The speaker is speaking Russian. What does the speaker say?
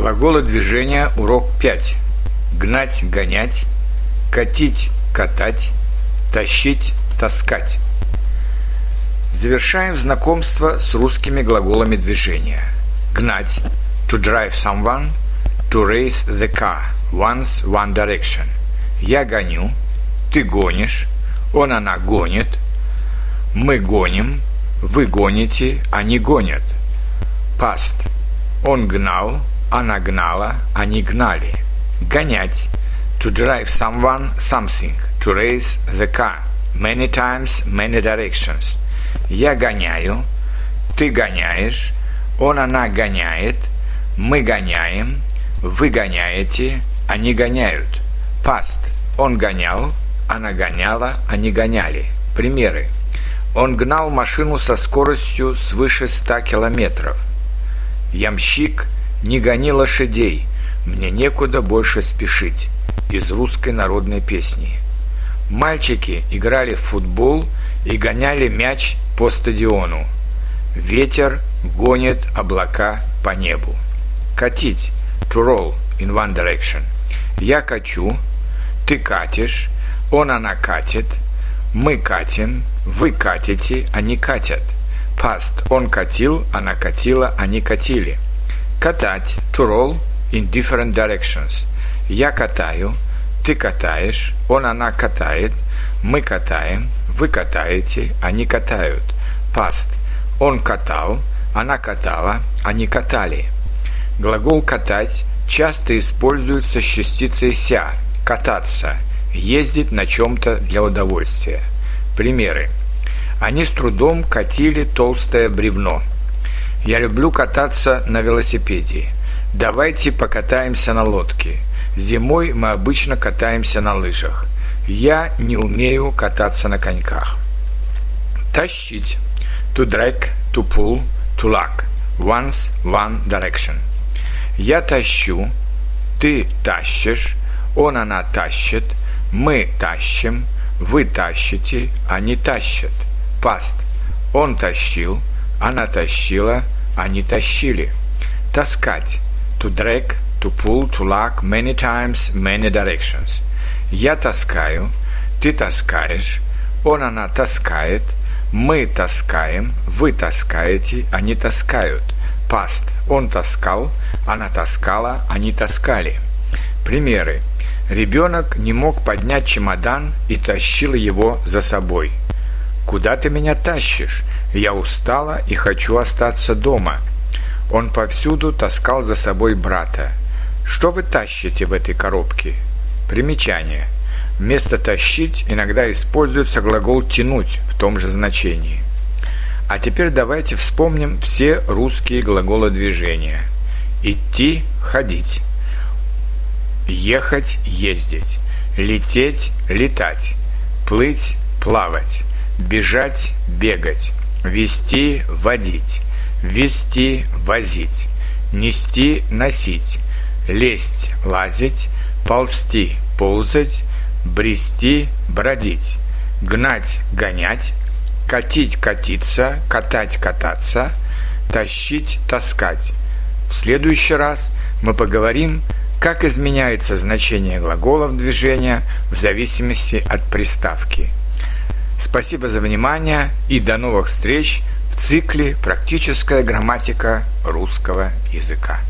Глаголы движения, урок 5. Гнать, гонять, катить, катать, тащить, таскать. Завершаем знакомство с русскими глаголами движения. Гнать – to drive someone, to race the car, once one direction. Я гоню, ты гонишь, он, она гонит, мы гоним, вы гоните, они гонят. Past – он гнал, она гнала, они гнали. Гонять – to drive someone, something, to race the car, many times, many directions. Я гоняю, ты гоняешь, он, она гоняет, мы гоняем, вы гоняете, они гоняют. Past – он гонял, она гоняла, они гоняли. Примеры. Он гнал машину со скоростью свыше 100 километров. Ямщик – «Не гони лошадей, мне некуда больше спешить» из русской народной песни. Мальчики играли в футбол и гоняли мяч по стадиону. Ветер гонит облака по небу. Катить – to roll in one direction. Я качу, ты катишь, он, она катит, мы катим, вы катите, они катят. Past – он катил, она катила, они катили – Катать – to roll in different directions. Я катаю, ты катаешь, он, она катает, мы катаем, вы катаете, они катают. Past. Он катал, она катала, они катали. Глагол «катать» часто используется с частицей «ся» – «кататься», «ездить на чем-то для удовольствия». Примеры. Они с трудом катили толстое бревно – я люблю кататься на велосипеде. Давайте покатаемся на лодке. Зимой мы обычно катаемся на лыжах. Я не умею кататься на коньках. Тащить. To drag, to pull, to lug. Once, one direction. Я тащу, ты тащишь, он, она тащит, мы тащим, вы тащите, они тащат. Past. Он тащил, она тащила, они тащили. Таскать. To drag, to pull, to lug, many times, many directions. Я таскаю, ты таскаешь, он, она таскает, мы таскаем, вы таскаете, они таскают. Past. Он таскал, она таскала, они таскали. Примеры. Ребенок не мог поднять чемодан и тащил его за собой. «Куда ты меня тащишь? Я устала и хочу остаться дома». Он повсюду таскал за собой брата. «Что вы тащите в этой коробке?» Примечание. Вместо «тащить» иногда используется глагол «тянуть» в том же значении. А теперь давайте вспомним все русские глаголы движения. Идти – ходить. Ехать – ездить. Лететь – летать. Плыть – плавать бежать, бегать, вести, водить, вести, возить, нести, носить, лезть, лазить, ползти, ползать, брести, бродить, гнать, гонять, катить, катиться, катать, кататься, тащить, таскать. В следующий раз мы поговорим, как изменяется значение глаголов движения в зависимости от приставки – Спасибо за внимание и до новых встреч в цикле «Практическая грамматика русского языка».